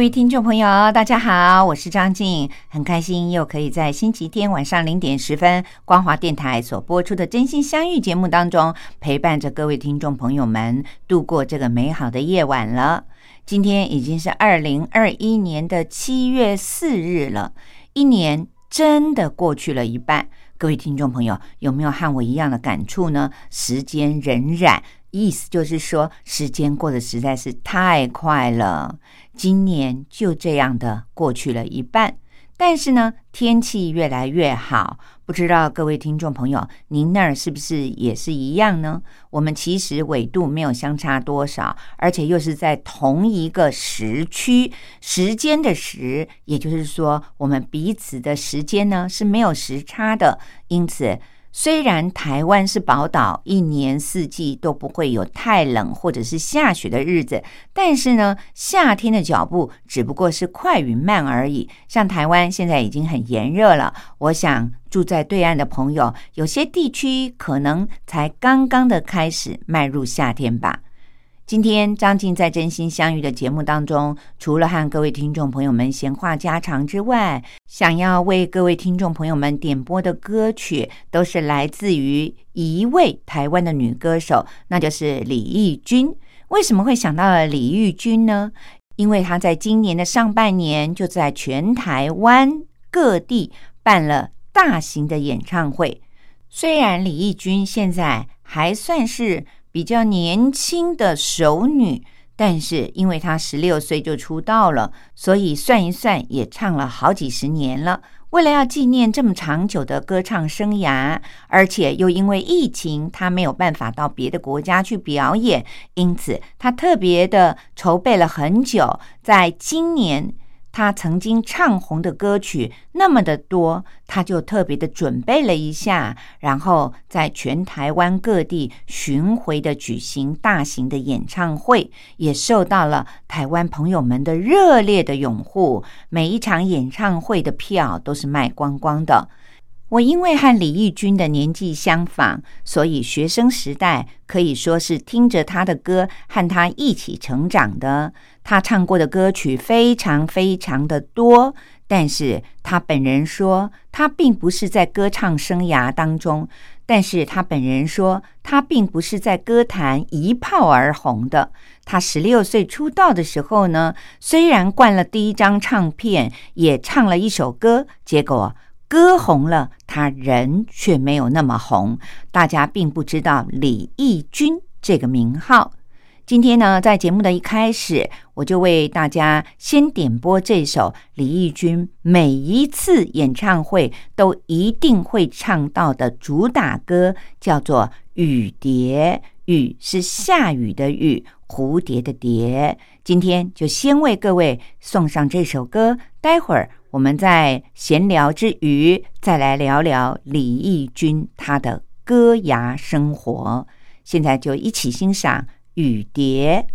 各位听众朋友，大家好，我是张静，很开心又可以在星期天晚上零点十分，光华电台所播出的《真心相遇》节目当中，陪伴着各位听众朋友们度过这个美好的夜晚了。今天已经是二零二一年的七月四日了，一年真的过去了一半。各位听众朋友，有没有和我一样的感触呢？时间荏苒，意思就是说，时间过得实在是太快了。今年就这样的过去了一半，但是呢，天气越来越好。不知道各位听众朋友，您那儿是不是也是一样呢？我们其实纬度没有相差多少，而且又是在同一个时区，时间的时，也就是说，我们彼此的时间呢是没有时差的，因此。虽然台湾是宝岛，一年四季都不会有太冷或者是下雪的日子，但是呢，夏天的脚步只不过是快与慢而已。像台湾现在已经很炎热了，我想住在对岸的朋友，有些地区可能才刚刚的开始迈入夏天吧。今天张静在真心相遇的节目当中，除了和各位听众朋友们闲话家常之外，想要为各位听众朋友们点播的歌曲，都是来自于一位台湾的女歌手，那就是李翊君。为什么会想到了李翊君呢？因为她在今年的上半年就在全台湾各地办了大型的演唱会。虽然李翊君现在还算是。比较年轻的熟女，但是因为她十六岁就出道了，所以算一算也唱了好几十年了。为了要纪念这么长久的歌唱生涯，而且又因为疫情，她没有办法到别的国家去表演，因此她特别的筹备了很久，在今年。他曾经唱红的歌曲那么的多，他就特别的准备了一下，然后在全台湾各地巡回的举行大型的演唱会，也受到了台湾朋友们的热烈的拥护。每一场演唱会的票都是卖光光的。我因为和李翊君的年纪相仿，所以学生时代可以说是听着他的歌和他一起成长的。他唱过的歌曲非常非常的多，但是他本人说他并不是在歌唱生涯当中，但是他本人说他并不是在歌坛一炮而红的。他十六岁出道的时候呢，虽然灌了第一张唱片，也唱了一首歌，结果。歌红了，他人却没有那么红，大家并不知道李翊君这个名号。今天呢，在节目的一开始，我就为大家先点播这首李翊君每一次演唱会都一定会唱到的主打歌，叫做《雨蝶》。雨是下雨的雨，蝴蝶的蝶。今天就先为各位送上这首歌，待会儿。我们在闲聊之余，再来聊聊李翊君他的歌牙生活。现在就一起欣赏《雨蝶》。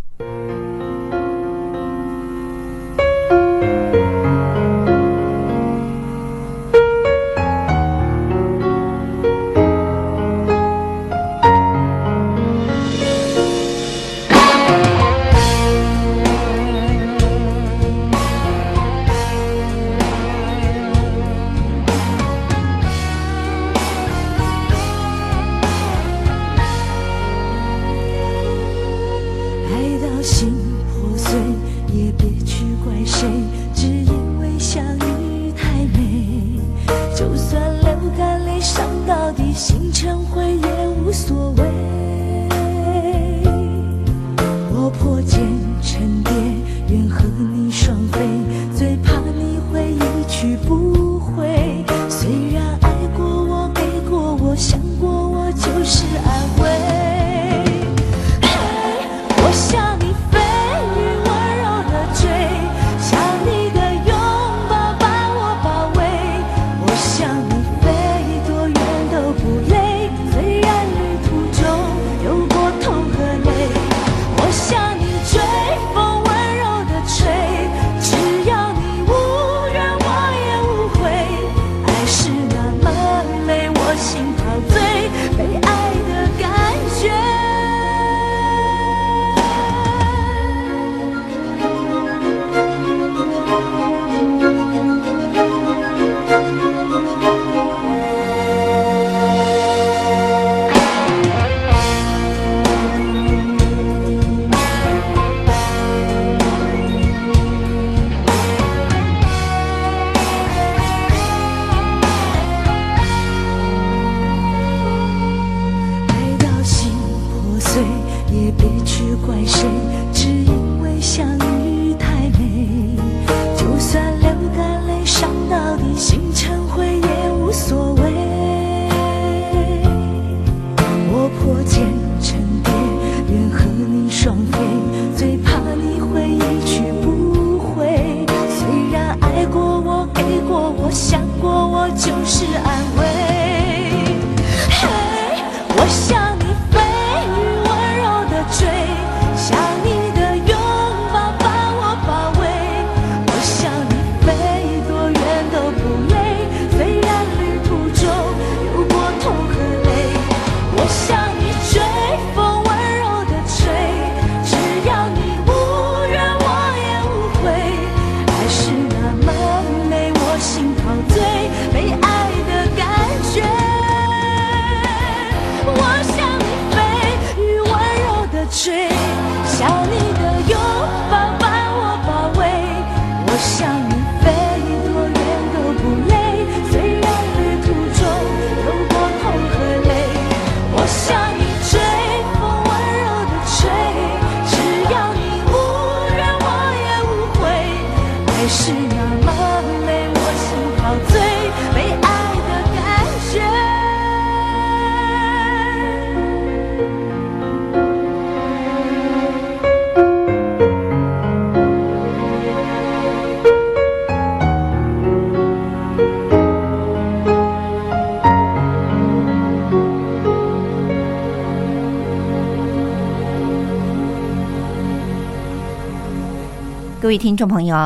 各位听众朋友，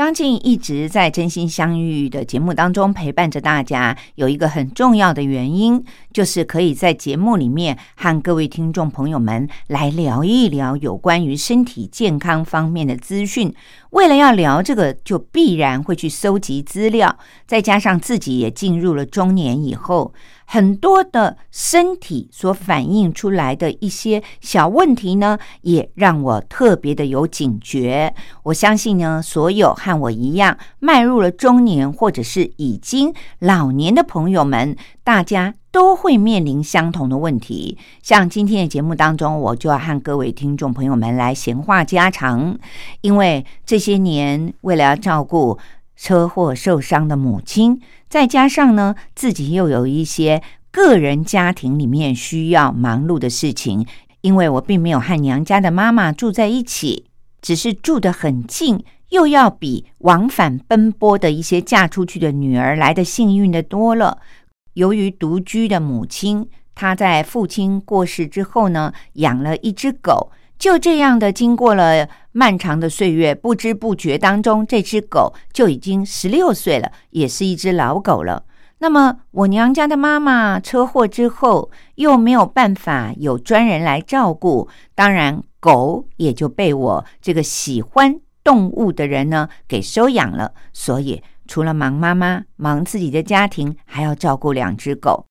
张静一直在《真心相遇》的节目当中陪伴着大家，有一个很重要的原因，就是可以在节目里面和各位听众朋友们来聊一聊有关于身体健康方面的资讯。为了要聊这个，就必然会去搜集资料，再加上自己也进入了中年以后，很多的身体所反映出来的一些小问题呢，也让我特别的有警觉。我相信呢，所有和像我一样迈入了中年或者是已经老年的朋友们，大家都会面临相同的问题。像今天的节目当中，我就要和各位听众朋友们来闲话家常，因为这些年为了要照顾车祸受伤的母亲，再加上呢自己又有一些个人家庭里面需要忙碌的事情，因为我并没有和娘家的妈妈住在一起。只是住得很近，又要比往返奔波的一些嫁出去的女儿来的幸运的多了。由于独居的母亲，她在父亲过世之后呢，养了一只狗，就这样的经过了漫长的岁月，不知不觉当中，这只狗就已经十六岁了，也是一只老狗了。那么我娘家的妈妈车祸之后，又没有办法有专人来照顾，当然狗也就被我这个喜欢动物的人呢给收养了。所以除了忙妈妈、忙自己的家庭，还要照顾两只狗，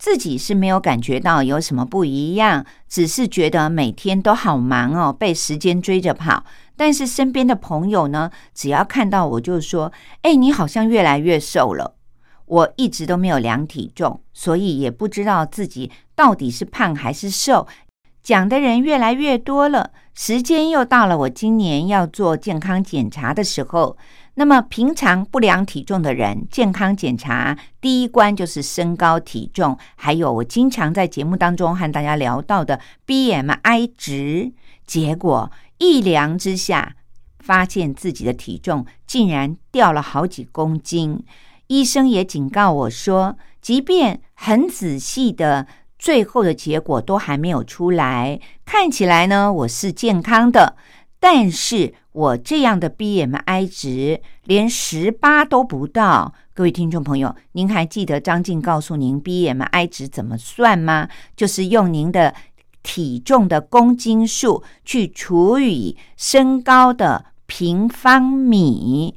自己是没有感觉到有什么不一样，只是觉得每天都好忙哦，被时间追着跑。但是身边的朋友呢，只要看到我就说：“哎，你好像越来越瘦了。”我一直都没有量体重，所以也不知道自己到底是胖还是瘦。讲的人越来越多了，时间又到了我今年要做健康检查的时候。那么平常不量体重的人，健康检查第一关就是身高体重，还有我经常在节目当中和大家聊到的 BMI 值。结果一量之下，发现自己的体重竟然掉了好几公斤。医生也警告我说，即便很仔细的，最后的结果都还没有出来，看起来呢我是健康的，但是我这样的 BMI 值连十八都不到。各位听众朋友，您还记得张静告诉您 BMI 值怎么算吗？就是用您的体重的公斤数去除以身高的平方米。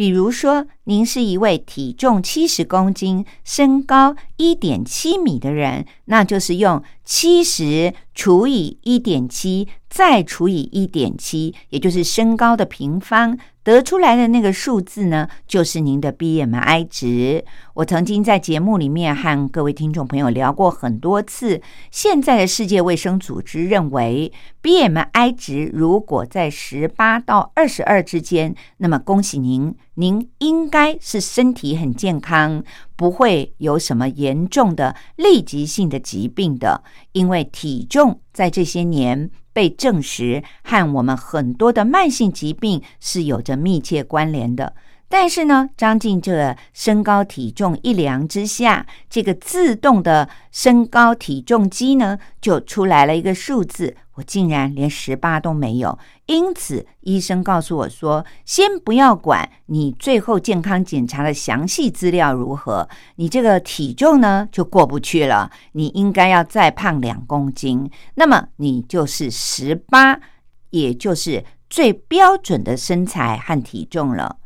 比如说，您是一位体重七十公斤、身高一点七米的人，那就是用七十除以一点七，再除以一点七，也就是身高的平方。得出来的那个数字呢，就是您的 BMI 值。我曾经在节目里面和各位听众朋友聊过很多次。现在的世界卫生组织认为，BMI 值如果在十八到二十二之间，那么恭喜您，您应该是身体很健康，不会有什么严重的立即性的疾病的。因为体重在这些年。被证实和我们很多的慢性疾病是有着密切关联的。但是呢，张静这身高体重一量之下，这个自动的身高体重机呢，就出来了一个数字，我竟然连十八都没有。因此，医生告诉我说：“先不要管你最后健康检查的详细资料如何，你这个体重呢就过不去了。你应该要再胖两公斤，那么你就是十八，也就是最标准的身材和体重了。”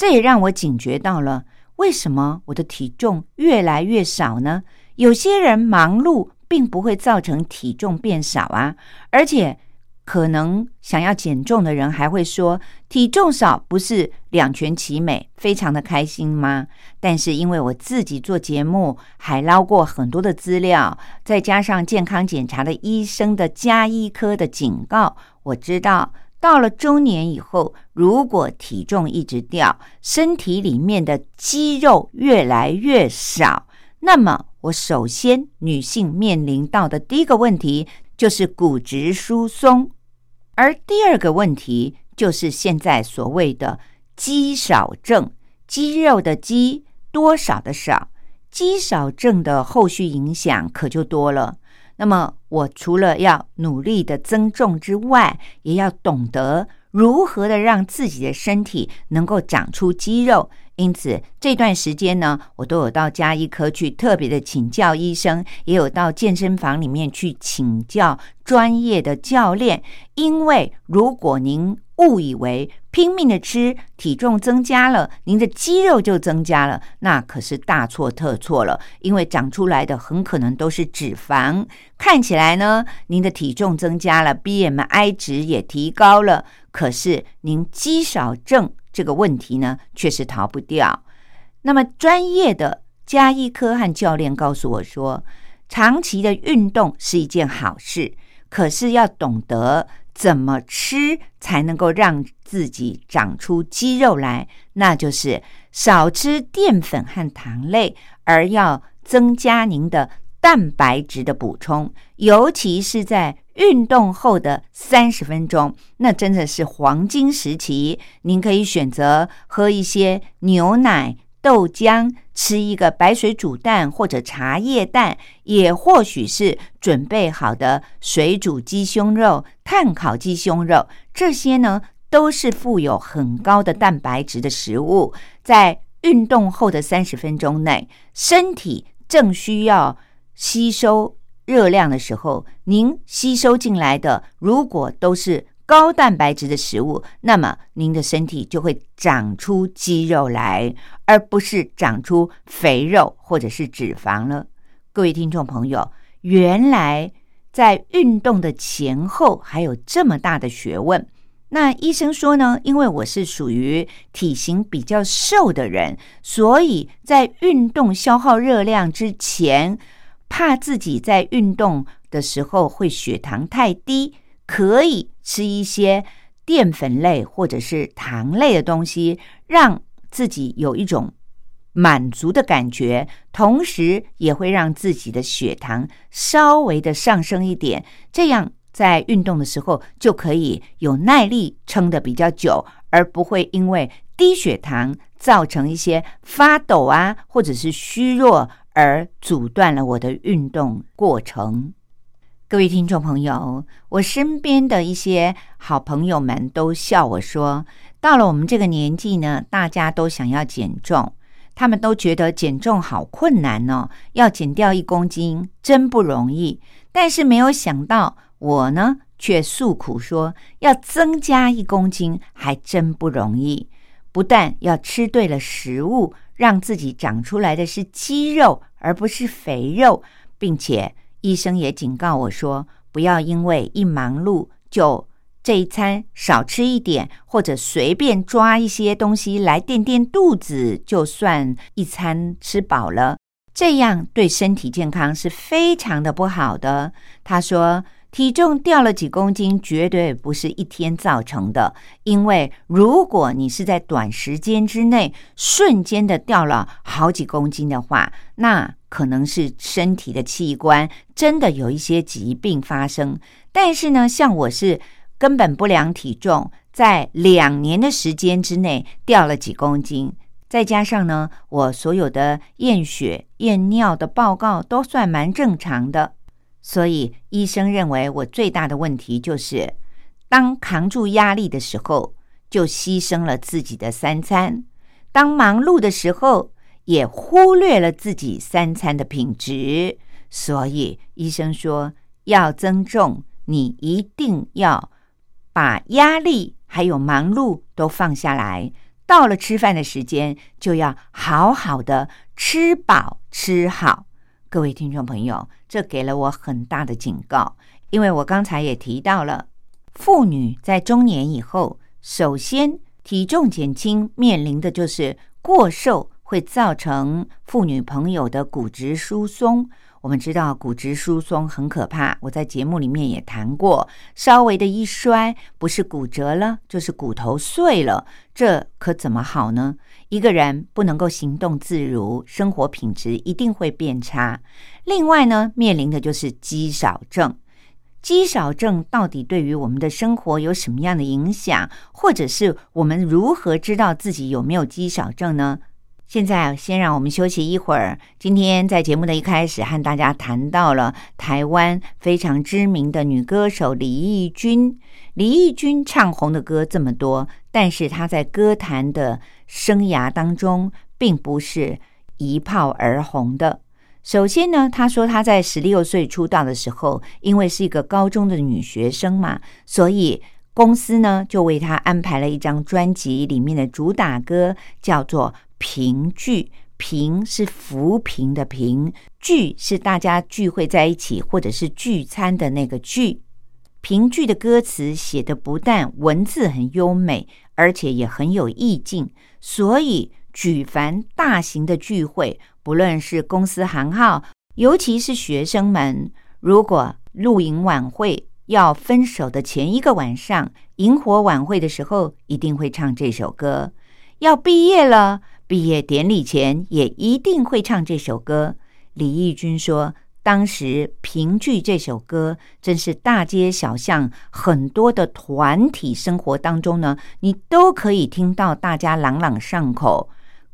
这也让我警觉到了，为什么我的体重越来越少呢？有些人忙碌并不会造成体重变少啊，而且可能想要减重的人还会说，体重少不是两全其美，非常的开心吗？但是因为我自己做节目，还捞过很多的资料，再加上健康检查的医生的加医科的警告，我知道。到了中年以后，如果体重一直掉，身体里面的肌肉越来越少，那么我首先女性面临到的第一个问题就是骨质疏松，而第二个问题就是现在所谓的肌少症，肌肉的肌多少的少，肌少症的后续影响可就多了。那么，我除了要努力的增重之外，也要懂得如何的让自己的身体能够长出肌肉。因此，这段时间呢，我都有到加医科去特别的请教医生，也有到健身房里面去请教专业的教练。因为如果您误以为拼命的吃，体重增加了，您的肌肉就增加了，那可是大错特错了。因为长出来的很可能都是脂肪，看起来呢，您的体重增加了，BMI 值也提高了，可是您肌少症这个问题呢，却是逃不掉。那么专业的加医科和教练告诉我说，长期的运动是一件好事，可是要懂得。怎么吃才能够让自己长出肌肉来？那就是少吃淀粉和糖类，而要增加您的蛋白质的补充，尤其是在运动后的三十分钟，那真的是黄金时期。您可以选择喝一些牛奶。豆浆，吃一个白水煮蛋或者茶叶蛋，也或许是准备好的水煮鸡胸肉、炭烤鸡胸肉，这些呢都是富有很高的蛋白质的食物。在运动后的三十分钟内，身体正需要吸收热量的时候，您吸收进来的如果都是。高蛋白质的食物，那么您的身体就会长出肌肉来，而不是长出肥肉或者是脂肪了。各位听众朋友，原来在运动的前后还有这么大的学问。那医生说呢，因为我是属于体型比较瘦的人，所以在运动消耗热量之前，怕自己在运动的时候会血糖太低。可以吃一些淀粉类或者是糖类的东西，让自己有一种满足的感觉，同时也会让自己的血糖稍微的上升一点，这样在运动的时候就可以有耐力撑得比较久，而不会因为低血糖造成一些发抖啊，或者是虚弱而阻断了我的运动过程。各位听众朋友，我身边的一些好朋友们都笑我说，到了我们这个年纪呢，大家都想要减重，他们都觉得减重好困难哦，要减掉一公斤真不容易。但是没有想到，我呢却诉苦说，要增加一公斤还真不容易。不但要吃对了食物，让自己长出来的是肌肉，而不是肥肉，并且。医生也警告我说：“不要因为一忙碌就这一餐少吃一点，或者随便抓一些东西来垫垫肚子，就算一餐吃饱了，这样对身体健康是非常的不好的。”他说。体重掉了几公斤，绝对不是一天造成的。因为如果你是在短时间之内瞬间的掉了好几公斤的话，那可能是身体的器官真的有一些疾病发生。但是呢，像我是根本不量体重，在两年的时间之内掉了几公斤，再加上呢，我所有的验血、验尿的报告都算蛮正常的。所以，医生认为我最大的问题就是，当扛住压力的时候，就牺牲了自己的三餐；当忙碌的时候，也忽略了自己三餐的品质。所以，医生说要增重，你一定要把压力还有忙碌都放下来。到了吃饭的时间，就要好好的吃饱吃好。各位听众朋友，这给了我很大的警告，因为我刚才也提到了，妇女在中年以后，首先体重减轻，面临的就是过瘦，会造成妇女朋友的骨质疏松。我们知道骨质疏松很可怕，我在节目里面也谈过，稍微的一摔，不是骨折了，就是骨头碎了，这可怎么好呢？一个人不能够行动自如，生活品质一定会变差。另外呢，面临的就是肌少症。肌少症到底对于我们的生活有什么样的影响，或者是我们如何知道自己有没有肌少症呢？现在先让我们休息一会儿。今天在节目的一开始，和大家谈到了台湾非常知名的女歌手李翊君。李翊君唱红的歌这么多，但是她在歌坛的生涯当中，并不是一炮而红的。首先呢，她说她在十六岁出道的时候，因为是一个高中的女学生嘛，所以公司呢就为她安排了一张专辑，里面的主打歌叫做。平聚，平是扶贫的平，聚是大家聚会在一起或者是聚餐的那个聚。平聚的歌词写的不但文字很优美，而且也很有意境。所以举凡大型的聚会，不论是公司行号，尤其是学生们，如果露营晚会要分手的前一个晚上，萤火晚会的时候，一定会唱这首歌。要毕业了。毕业典礼前也一定会唱这首歌。李翊君说：“当时评剧这首歌，真是大街小巷很多的团体生活当中呢，你都可以听到大家朗朗上口。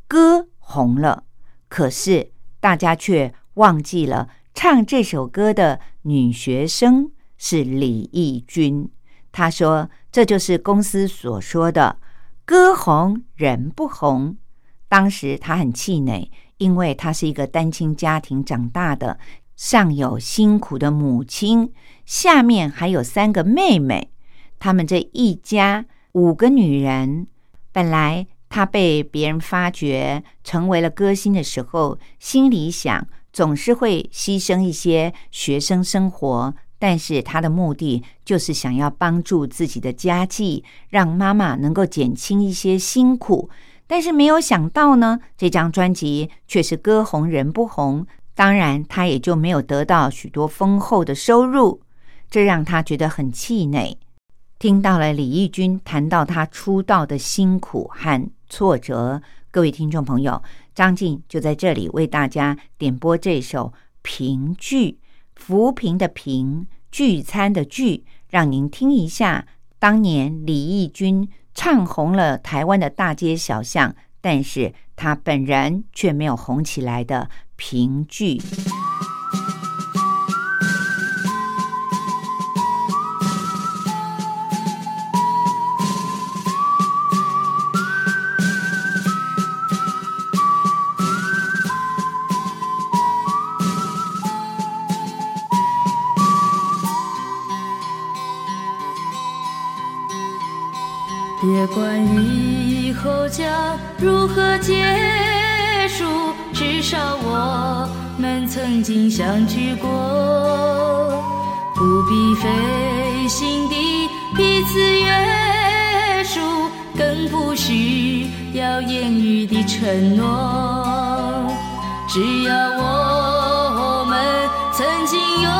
歌红了，可是大家却忘记了唱这首歌的女学生是李翊君。他说：‘这就是公司所说的‘歌红人不红’。”当时他很气馁，因为他是一个单亲家庭长大的，上有辛苦的母亲，下面还有三个妹妹。他们这一家五个女人，本来她被别人发掘成为了歌星的时候，心里想总是会牺牲一些学生生活，但是她的目的就是想要帮助自己的家计，让妈妈能够减轻一些辛苦。但是没有想到呢，这张专辑却是歌红人不红，当然他也就没有得到许多丰厚的收入，这让他觉得很气馁。听到了李翊君谈到他出道的辛苦和挫折，各位听众朋友，张静就在这里为大家点播这首《评剧》，扶贫的贫，聚餐的聚，让您听一下当年李翊君。唱红了台湾的大街小巷，但是他本人却没有红起来的评剧。别管以后将如何结束，至少我们曾经相聚过。不必费心地彼此约束，更不需要言语的承诺。只要我们曾经拥有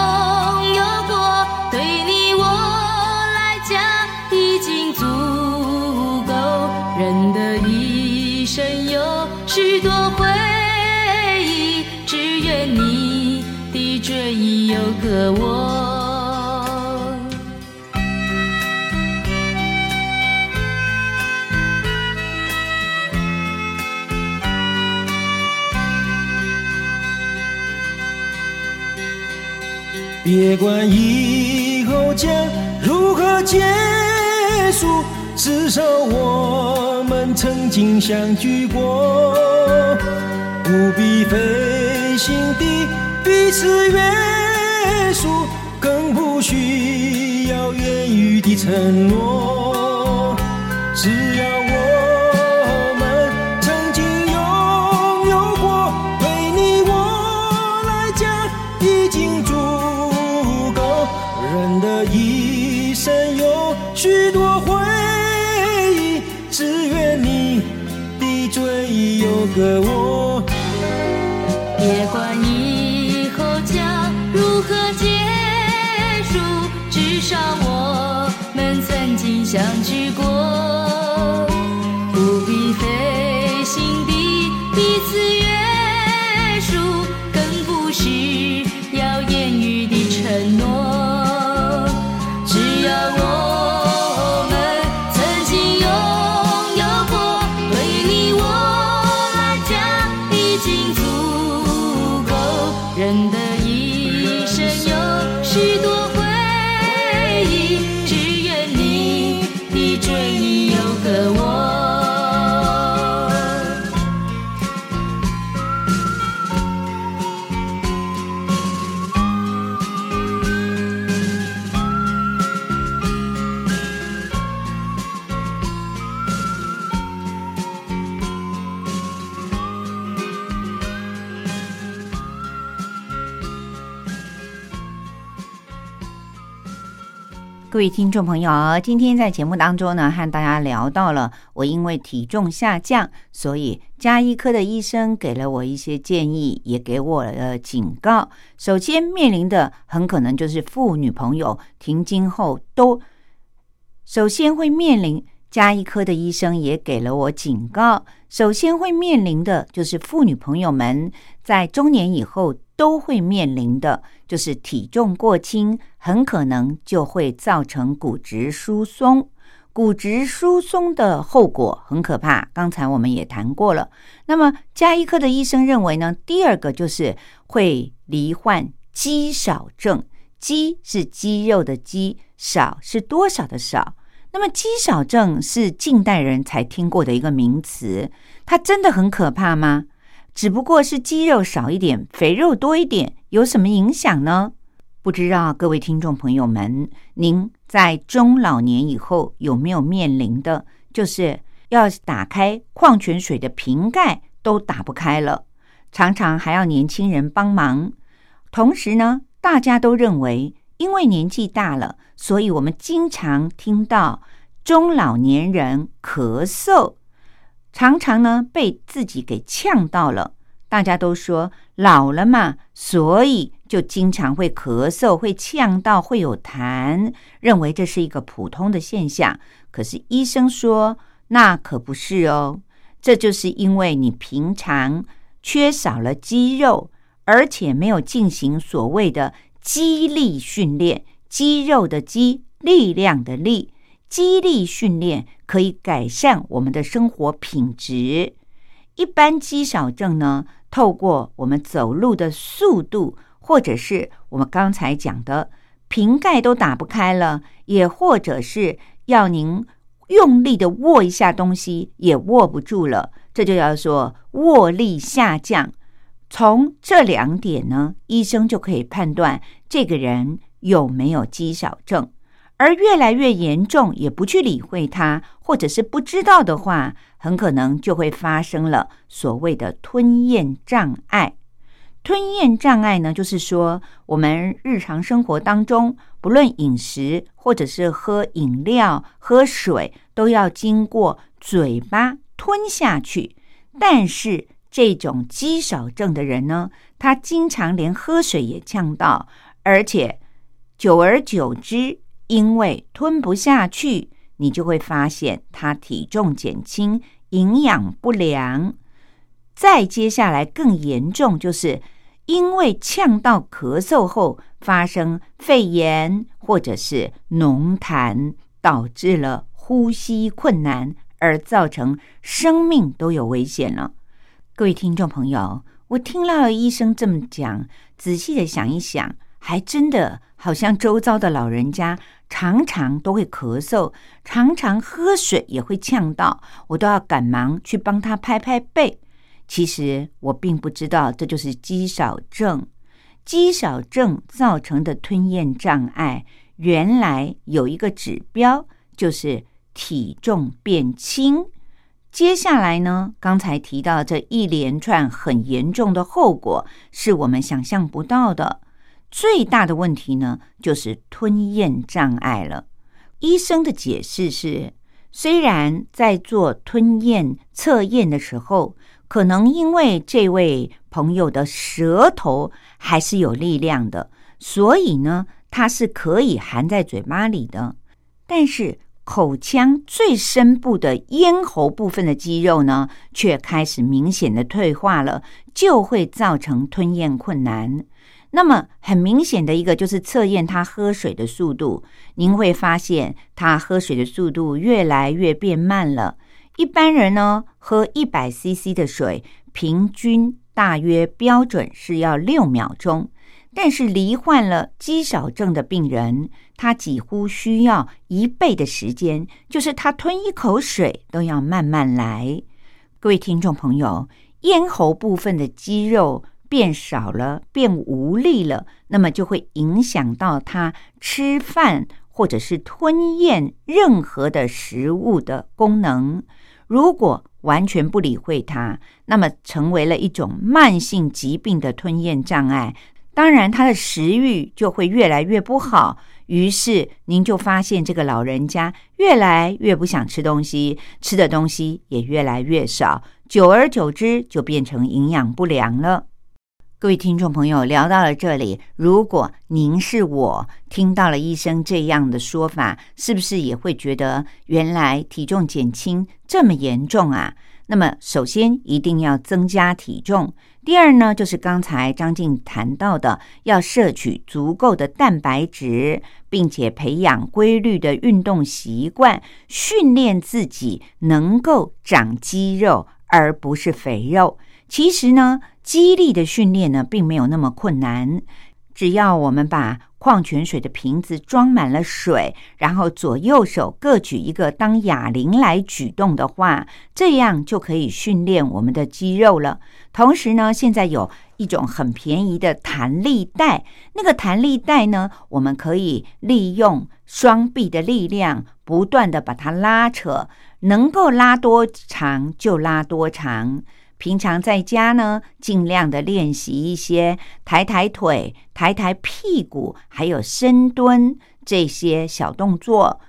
忆有个我。别管以后将如何结束，至少我们曾经相聚过。不必费心地彼此约束，更不需要言语的承诺。只去过，听众朋友，今天在节目当中呢，和大家聊到了我因为体重下降，所以加医科的医生给了我一些建议，也给我了警告。首先面临的很可能就是妇女朋友停经后都首先会面临。加医科的医生也给了我警告，首先会面临的就是妇女朋友们在中年以后都会面临的，就是体重过轻，很可能就会造成骨质疏松。骨质疏松的后果很可怕，刚才我们也谈过了。那么加医科的医生认为呢，第二个就是会罹患肌少症，肌是肌肉的肌，少是多少的少。那么肌少症是近代人才听过的一个名词，它真的很可怕吗？只不过是肌肉少一点，肥肉多一点，有什么影响呢？不知道各位听众朋友们，您在中老年以后有没有面临的，就是要打开矿泉水的瓶盖都打不开了，常常还要年轻人帮忙。同时呢，大家都认为，因为年纪大了。所以我们经常听到中老年人咳嗽，常常呢被自己给呛到了。大家都说老了嘛，所以就经常会咳嗽、会呛到、会有痰，认为这是一个普通的现象。可是医生说那可不是哦，这就是因为你平常缺少了肌肉，而且没有进行所谓的肌力训练。肌肉的肌，力量的力，肌力训练可以改善我们的生活品质。一般肌少症呢，透过我们走路的速度，或者是我们刚才讲的瓶盖都打不开了，也或者是要您用力的握一下东西也握不住了，这就叫做握力下降。从这两点呢，医生就可以判断这个人。有没有肌少症？而越来越严重，也不去理会它，或者是不知道的话，很可能就会发生了所谓的吞咽障碍。吞咽障碍呢，就是说我们日常生活当中，不论饮食或者是喝饮料、喝水，都要经过嘴巴吞下去。但是这种肌少症的人呢，他经常连喝水也呛到，而且。久而久之，因为吞不下去，你就会发现他体重减轻、营养不良。再接下来更严重，就是因为呛到咳嗽后发生肺炎或者是浓痰，导致了呼吸困难，而造成生命都有危险了。各位听众朋友，我听到医生这么讲，仔细的想一想。还真的好像周遭的老人家常常都会咳嗽，常常喝水也会呛到，我都要赶忙去帮他拍拍背。其实我并不知道这就是肌少症，肌少症造成的吞咽障碍，原来有一个指标就是体重变轻。接下来呢，刚才提到这一连串很严重的后果，是我们想象不到的。最大的问题呢，就是吞咽障碍了。医生的解释是，虽然在做吞咽测验的时候，可能因为这位朋友的舌头还是有力量的，所以呢，它是可以含在嘴巴里的。但是口腔最深部的咽喉部分的肌肉呢，却开始明显的退化了，就会造成吞咽困难。那么很明显的一个就是测验他喝水的速度，您会发现他喝水的速度越来越变慢了。一般人呢，喝一百 CC 的水，平均大约标准是要六秒钟。但是罹患了肌少症的病人，他几乎需要一倍的时间，就是他吞一口水都要慢慢来。各位听众朋友，咽喉部分的肌肉变少了，变无力了，那么就会影响到他吃饭或者是吞咽任何的食物的功能。如果完全不理会它，那么成为了一种慢性疾病的吞咽障碍。当然，他的食欲就会越来越不好，于是您就发现这个老人家越来越不想吃东西，吃的东西也越来越少，久而久之就变成营养不良了。各位听众朋友，聊到了这里，如果您是我，听到了医生这样的说法，是不是也会觉得原来体重减轻这么严重啊？那么，首先一定要增加体重。第二呢，就是刚才张静谈到的，要摄取足够的蛋白质，并且培养规律的运动习惯，训练自己能够长肌肉，而不是肥肉。其实呢，肌力的训练呢，并没有那么困难，只要我们把。矿泉水的瓶子装满了水，然后左右手各举一个当哑铃来举动的话，这样就可以训练我们的肌肉了。同时呢，现在有一种很便宜的弹力带，那个弹力带呢，我们可以利用双臂的力量，不断的把它拉扯，能够拉多长就拉多长。平常在家呢，尽量的练习一些抬抬腿、抬抬屁股，还有深蹲这些小动作。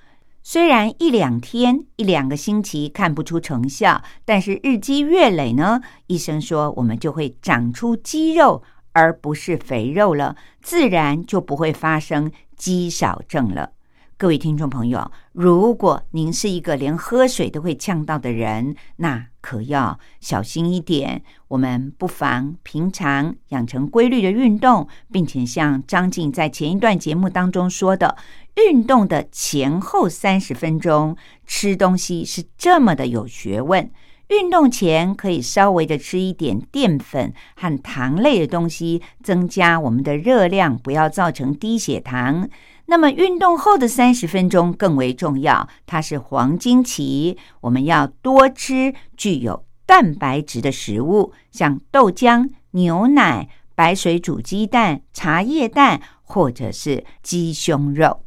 虽然一两天、一两个星期看不出成效，但是日积月累呢，医生说我们就会长出肌肉，而不是肥肉了，自然就不会发生肌少症了。各位听众朋友，如果您是一个连喝水都会呛到的人，那可要小心一点。我们不妨平常养成规律的运动，并且像张静在前一段节目当中说的，运动的前后三十分钟吃东西是这么的有学问。运动前可以稍微的吃一点淀粉和糖类的东西，增加我们的热量，不要造成低血糖。那么运动后的三十分钟更为重要，它是黄金期，我们要多吃具有蛋白质的食物，像豆浆、牛奶、白水煮鸡蛋、茶叶蛋，或者是鸡胸肉。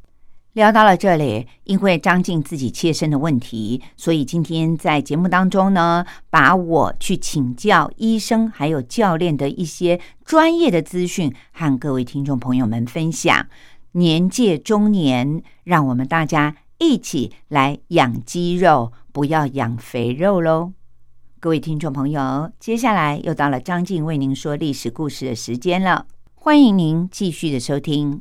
聊到了这里，因为张静自己切身的问题，所以今天在节目当中呢，把我去请教医生还有教练的一些专业的资讯，和各位听众朋友们分享。年届中年，让我们大家一起来养肌肉，不要养肥肉喽！各位听众朋友，接下来又到了张静为您说历史故事的时间了，欢迎您继续的收听。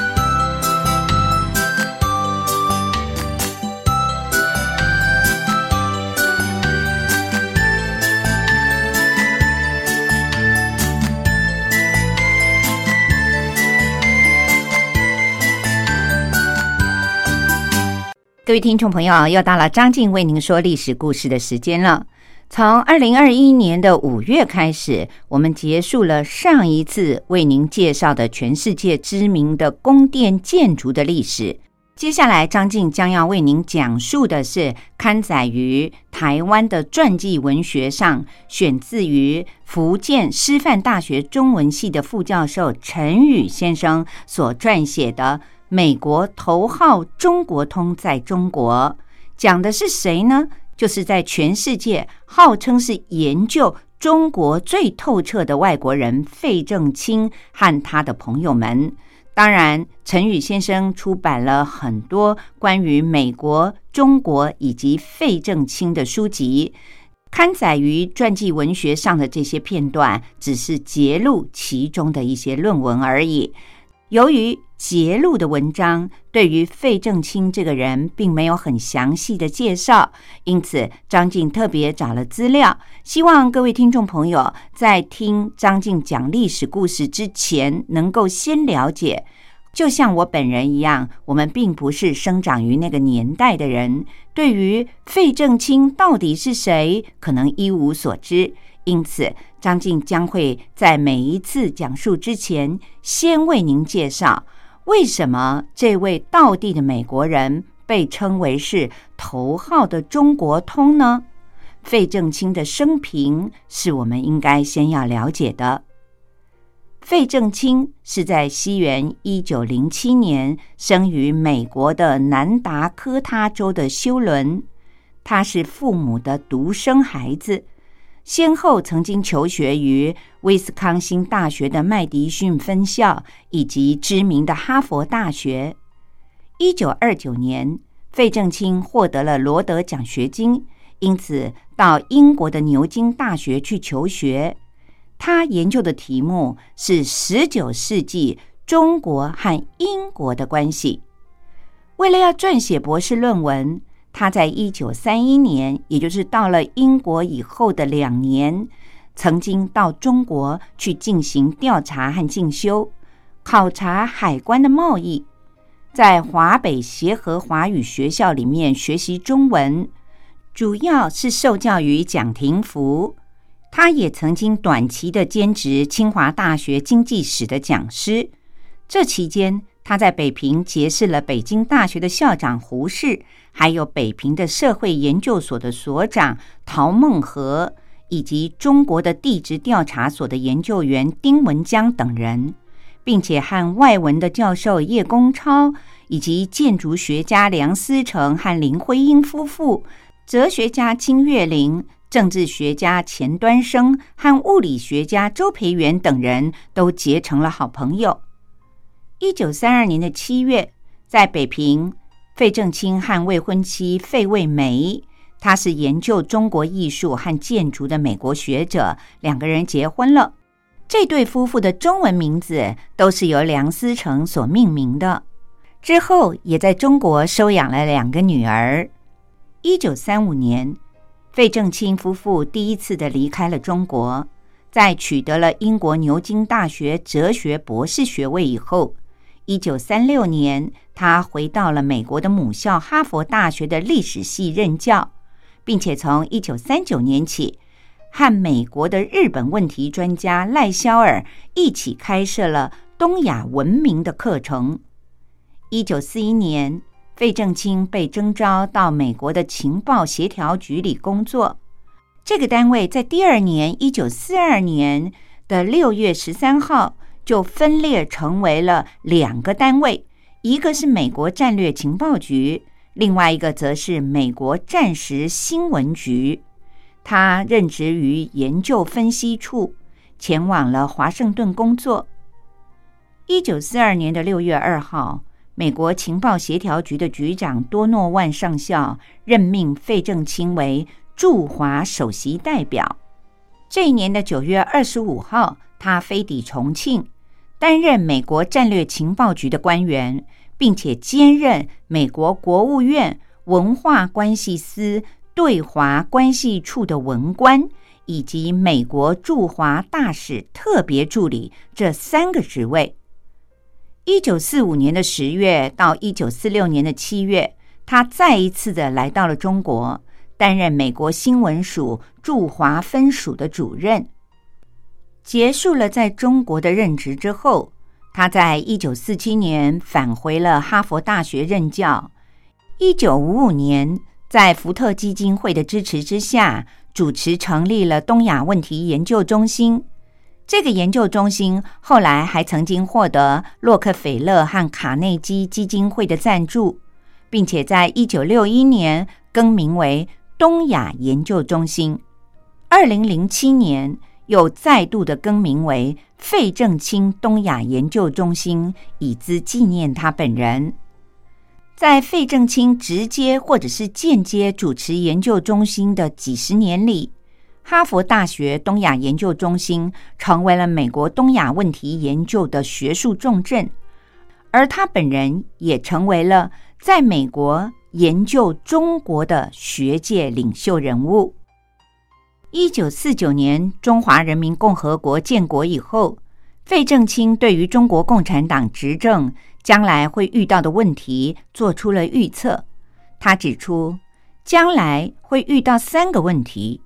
各位听众朋友，又到了张静为您说历史故事的时间了。从二零二一年的五月开始，我们结束了上一次为您介绍的全世界知名的宫殿建筑的历史。接下来，张静将要为您讲述的是刊载于台湾的传记文学上，选自于福建师范大学中文系的副教授陈宇先生所撰写的《美国头号中国通在中国》，讲的是谁呢？就是在全世界号称是研究中国最透彻的外国人费正清和他的朋友们。当然，陈宇先生出版了很多关于美国、中国以及费正清的书籍，刊载于传记文学上的这些片段，只是揭露其中的一些论文而已。由于揭露的文章对于费正清这个人并没有很详细的介绍，因此张静特别找了资料，希望各位听众朋友在听张静讲历史故事之前，能够先了解。就像我本人一样，我们并不是生长于那个年代的人，对于费正清到底是谁，可能一无所知。因此，张静将会在每一次讲述之前，先为您介绍为什么这位道地的美国人被称为是头号的中国通呢？费正清的生平是我们应该先要了解的。费正清是在西元一九零七年生于美国的南达科他州的休伦，他是父母的独生孩子。先后曾经求学于威斯康星大学的麦迪逊分校以及知名的哈佛大学。一九二九年，费正清获得了罗德奖学金，因此到英国的牛津大学去求学。他研究的题目是十九世纪中国和英国的关系。为了要撰写博士论文。他在一九三一年，也就是到了英国以后的两年，曾经到中国去进行调查和进修，考察海关的贸易，在华北协和华语学校里面学习中文，主要是受教于蒋廷福。他也曾经短期的兼职清华大学经济史的讲师。这期间，他在北平结识了北京大学的校长胡适。还有北平的社会研究所的所长陶孟和，以及中国的地质调查所的研究员丁文江等人，并且和外文的教授叶公超，以及建筑学家梁思成和林徽因夫妇，哲学家金岳霖，政治学家钱端升和物理学家周培源等人都结成了好朋友。一九三二年的七月，在北平。费正清和未婚妻费慰梅，他是研究中国艺术和建筑的美国学者，两个人结婚了。这对夫妇的中文名字都是由梁思成所命名的。之后也在中国收养了两个女儿。一九三五年，费正清夫妇第一次的离开了中国，在取得了英国牛津大学哲学博士学位以后。一九三六年，他回到了美国的母校哈佛大学的历史系任教，并且从一九三九年起，和美国的日本问题专家赖肖尔一起开设了东亚文明的课程。一九四一年，费正清被征召到美国的情报协调局里工作。这个单位在第二年，一九四二年的六月十三号。就分裂成为了两个单位，一个是美国战略情报局，另外一个则是美国战时新闻局。他任职于研究分析处，前往了华盛顿工作。一九四二年的六月二号，美国情报协调局的局长多诺万上校任命费正清为驻华首席代表。这一年的九月二十五号。他飞抵重庆，担任美国战略情报局的官员，并且兼任美国国务院文化关系司对华关系处的文官，以及美国驻华大使特别助理这三个职位。一九四五年的十月到一九四六年的七月，他再一次的来到了中国，担任美国新闻署驻华分署的主任。结束了在中国的任职之后，他在一九四七年返回了哈佛大学任教。一九五五年，在福特基金会的支持之下，主持成立了东亚问题研究中心。这个研究中心后来还曾经获得洛克菲勒和卡内基基金会的赞助，并且在一九六一年更名为东亚研究中心。二零零七年又再度的更名为费正清东亚研究中心，以资纪念他本人。在费正清直接或者是间接主持研究中心的几十年里。哈佛大学东亚研究中心成为了美国东亚问题研究的学术重镇，而他本人也成为了在美国研究中国的学界领袖人物。一九四九年中华人民共和国建国以后，费正清对于中国共产党执政将来会遇到的问题做出了预测。他指出，将来会遇到三个问题。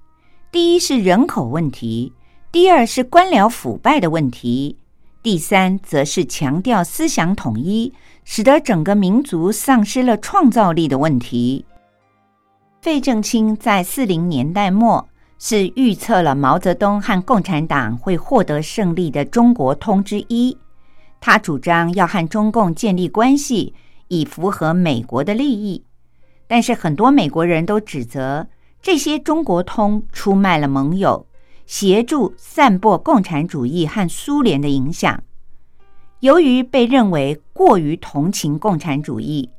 第一是人口问题，第二是官僚腐败的问题，第三则是强调思想统一，使得整个民族丧失了创造力的问题。费正清在四零年代末是预测了毛泽东和共产党会获得胜利的中国通之一，他主张要和中共建立关系，以符合美国的利益，但是很多美国人都指责。这些中国通出卖了盟友，协助散播共产主义和苏联的影响。由于被认为过于同情共产主义，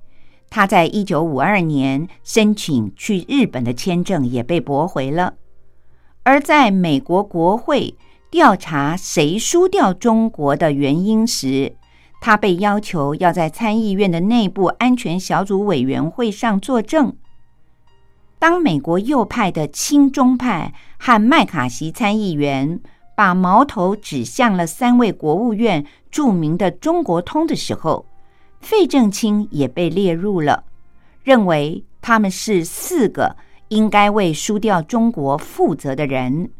他在一九五二年申请去日本的签证也被驳回了。而在美国国会调查谁输掉中国的原因时，他被要求要在参议院的内部安全小组委员会上作证。当美国右派的亲中派和麦卡锡参议员把矛头指向了三位国务院著名的中国通的时候，费正清也被列入了，认为他们是四个应该为输掉中国负责的人。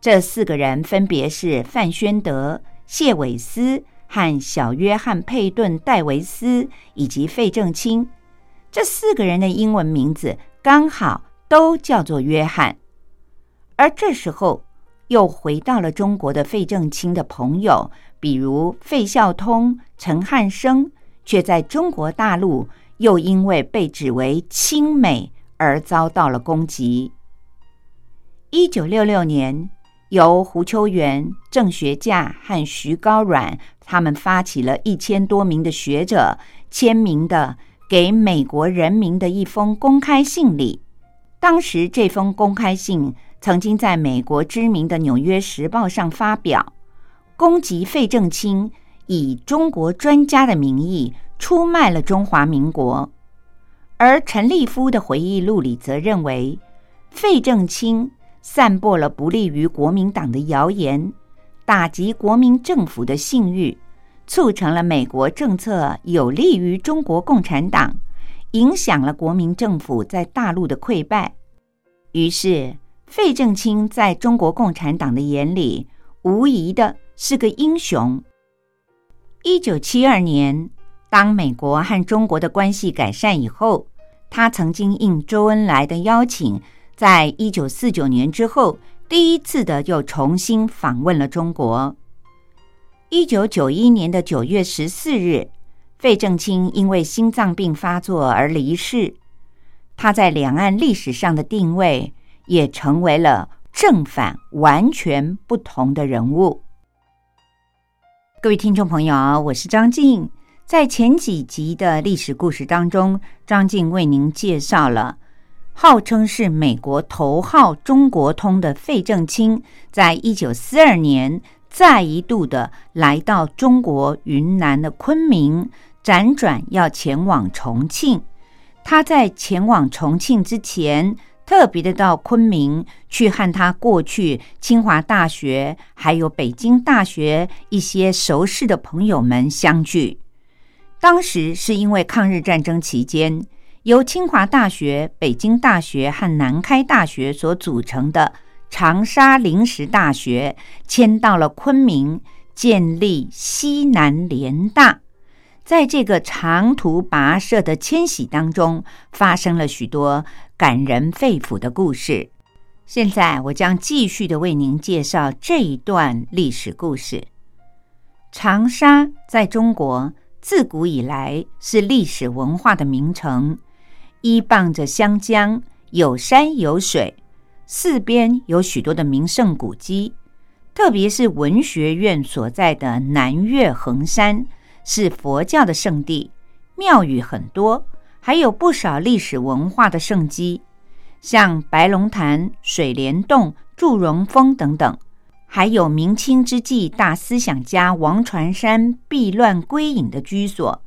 这四个人分别是范宣德、谢伟思和小约翰·佩顿·戴维斯以及费正清。这四个人的英文名字。刚好都叫做约翰，而这时候又回到了中国的费正清的朋友，比如费孝通、陈汉生，却在中国大陆又因为被指为亲美而遭到了攻击。一九六六年，由胡秋原、郑学稼和徐高阮他们发起了一千多名的学者签名的。给美国人民的一封公开信里，当时这封公开信曾经在美国知名的《纽约时报》上发表，攻击费正清以中国专家的名义出卖了中华民国。而陈立夫的回忆录里则认为，费正清散播了不利于国民党的谣言，打击国民政府的信誉。促成了美国政策有利于中国共产党，影响了国民政府在大陆的溃败。于是，费正清在中国共产党的眼里，无疑的是个英雄。一九七二年，当美国和中国的关系改善以后，他曾经应周恩来的邀请，在一九四九年之后，第一次的又重新访问了中国。一九九一年的九月十四日，费正清因为心脏病发作而离世。他在两岸历史上的定位也成为了正反完全不同的人物。各位听众朋友，我是张静。在前几集的历史故事当中，张静为您介绍了号称是美国头号中国通的费正清，在一九四二年。再一度的来到中国云南的昆明，辗转要前往重庆。他在前往重庆之前，特别的到昆明去和他过去清华大学还有北京大学一些熟识的朋友们相聚。当时是因为抗日战争期间，由清华大学、北京大学和南开大学所组成的。长沙临时大学迁到了昆明，建立西南联大。在这个长途跋涉的迁徙当中，发生了许多感人肺腑的故事。现在，我将继续的为您介绍这一段历史故事。长沙在中国自古以来是历史文化的名城，依傍着湘江，有山有水，四边有许多的名胜古迹。特别是文学院所在的南岳衡山，是佛教的圣地，庙宇很多，还有不少历史文化的圣迹，像白龙潭、水帘洞、祝融峰等等，还有明清之际大思想家王传山避乱归隐的居所。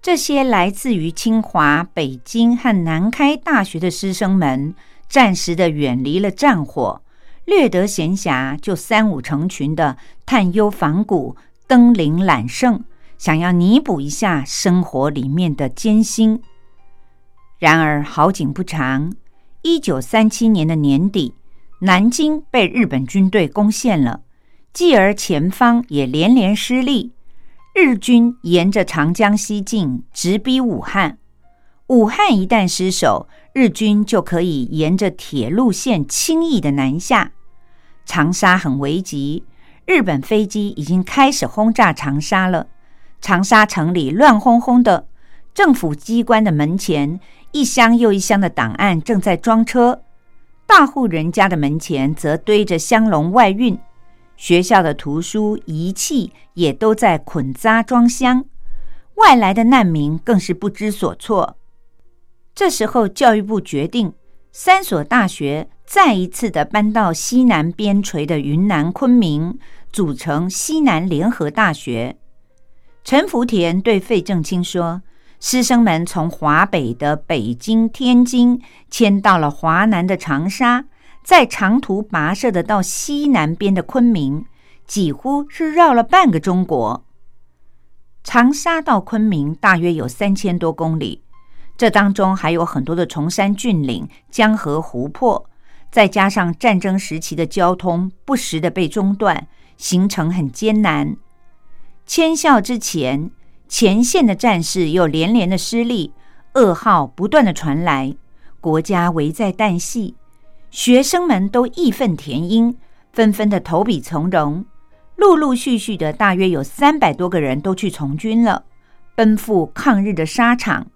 这些来自于清华、北京和南开大学的师生们，暂时的远离了战火。略得闲暇，就三五成群的探幽访古、登临揽胜，想要弥补一下生活里面的艰辛。然而好景不长，一九三七年的年底，南京被日本军队攻陷了，继而前方也连连失利。日军沿着长江西进，直逼武汉。武汉一旦失守，日军就可以沿着铁路线轻易的南下。长沙很危急，日本飞机已经开始轰炸长沙了。长沙城里乱哄哄的，政府机关的门前一箱又一箱的档案正在装车，大户人家的门前则堆着香笼外运，学校的图书仪器也都在捆扎装箱，外来的难民更是不知所措。这时候，教育部决定三所大学。再一次的搬到西南边陲的云南昆明，组成西南联合大学。陈福田对费正清说：“师生们从华北的北京、天津迁到了华南的长沙，再长途跋涉的到西南边的昆明，几乎是绕了半个中国。长沙到昆明大约有三千多公里，这当中还有很多的崇山峻岭、江河湖泊。”再加上战争时期的交通不时的被中断，行程很艰难。迁校之前，前线的战士又连连的失利，噩耗不断的传来，国家危在旦夕，学生们都义愤填膺，纷纷的投笔从戎，陆陆续续的大约有三百多个人都去从军了，奔赴抗日的沙场。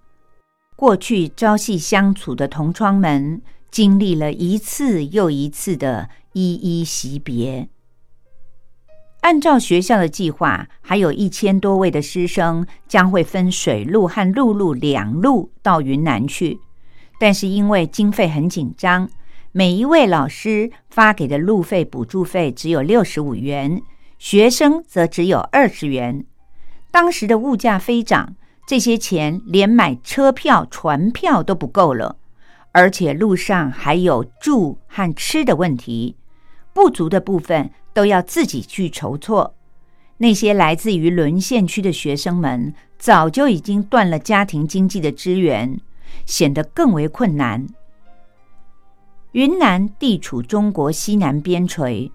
过去朝夕相处的同窗们。经历了一次又一次的依依惜别。按照学校的计划，还有一千多位的师生将会分水路和陆路两路到云南去，但是因为经费很紧张，每一位老师发给的路费补助费只有六十五元，学生则只有二十元。当时的物价飞涨，这些钱连买车票、船票都不够了。而且路上还有住和吃的问题，不足的部分都要自己去筹措。那些来自于沦陷区的学生们，早就已经断了家庭经济的支援，显得更为困难。云南地处中国西南边陲，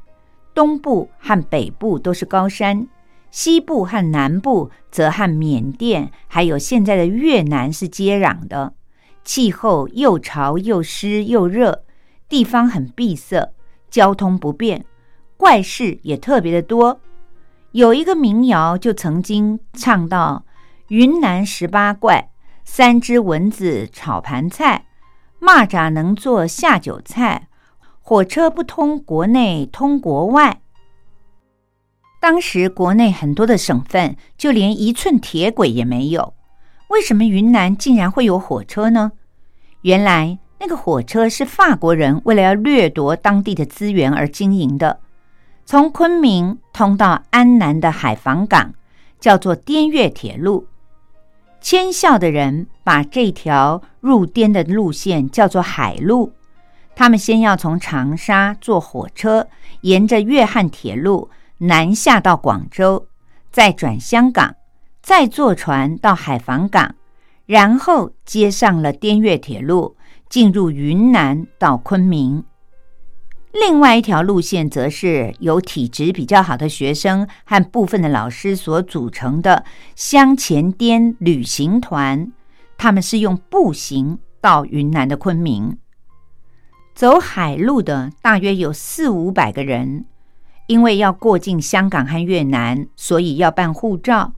东部和北部都是高山，西部和南部则和缅甸还有现在的越南是接壤的。气候又潮又湿又热，地方很闭塞，交通不便，怪事也特别的多。有一个民谣就曾经唱到：“云南十八怪，三只蚊子炒盘菜，蚂蚱能做下酒菜，火车不通国内通国外。”当时国内很多的省份就连一寸铁轨也没有。为什么云南竟然会有火车呢？原来那个火车是法国人为了要掠夺当地的资源而经营的，从昆明通到安南的海防港，叫做滇越铁路。迁校的人把这条入滇的路线叫做海路。他们先要从长沙坐火车，沿着粤汉铁路南下到广州。再转香港，再坐船到海防港，然后接上了滇越铁路，进入云南到昆明。另外一条路线则是由体质比较好的学生和部分的老师所组成的乡前滇旅行团，他们是用步行到云南的昆明。走海路的大约有四五百个人，因为要过境香港和越南，所以要办护照。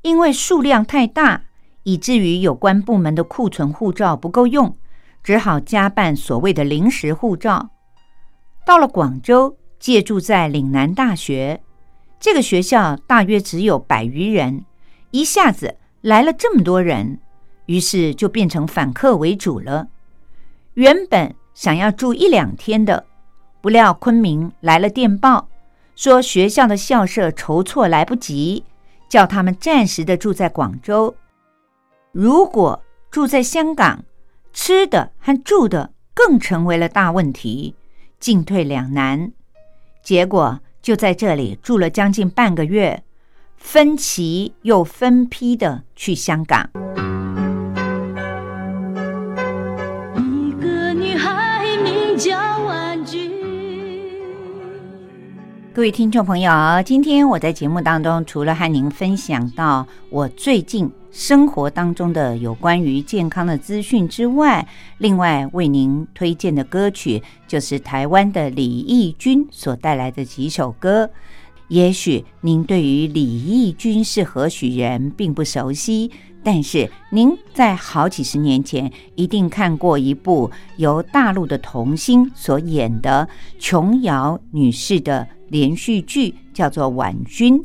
因为数量太大，以至于有关部门的库存护照不够用，只好加办所谓的临时护照。到了广州，借住在岭南大学。这个学校大约只有百余人，一下子来了这么多人，于是就变成反客为主了。原本想要住一两天的，不料昆明来了电报，说学校的校舍筹措来不及，叫他们暂时的住在广州。如果住在香港，吃的和住的更成为了大问题。进退两难，结果就在这里住了将近半个月，分期又分批的去香港。一个女孩名叫婉君。各位听众朋友，今天我在节目当中，除了和您分享到我最近。生活当中的有关于健康的资讯之外，另外为您推荐的歌曲就是台湾的李翊君所带来的几首歌。也许您对于李翊君是何许人并不熟悉，但是您在好几十年前一定看过一部由大陆的童星所演的琼瑶女士的连续剧，叫做《婉君》。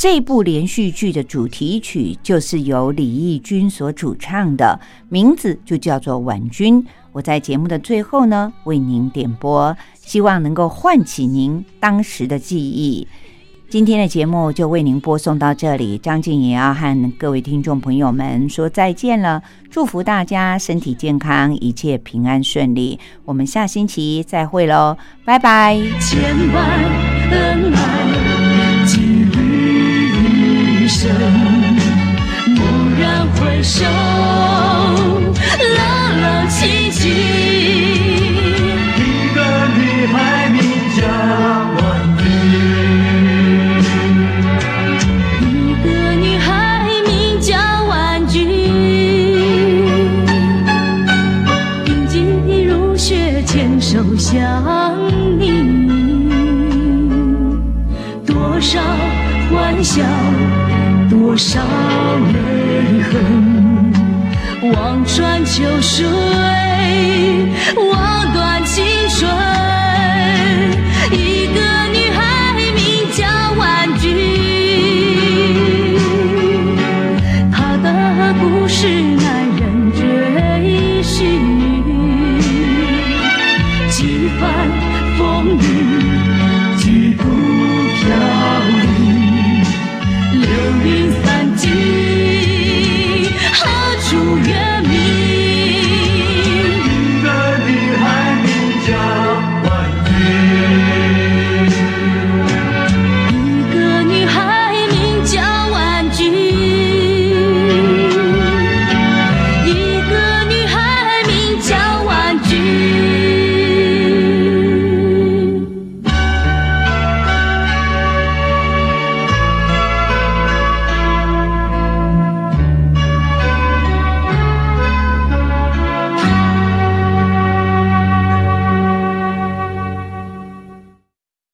这部连续剧的主题曲就是由李翊君所主唱的，名字就叫做《婉君》。我在节目的最后呢，为您点播，希望能够唤起您当时的记忆。今天的节目就为您播送到这里，张静也要和各位听众朋友们说再见了，祝福大家身体健康，一切平安顺利。我们下星期再会喽，拜拜。千万然回首，朗朗清静。一个女孩名叫婉君，一个女孩名叫婉君，冰肌如雪，牵手相依，多少欢笑，多少救赎，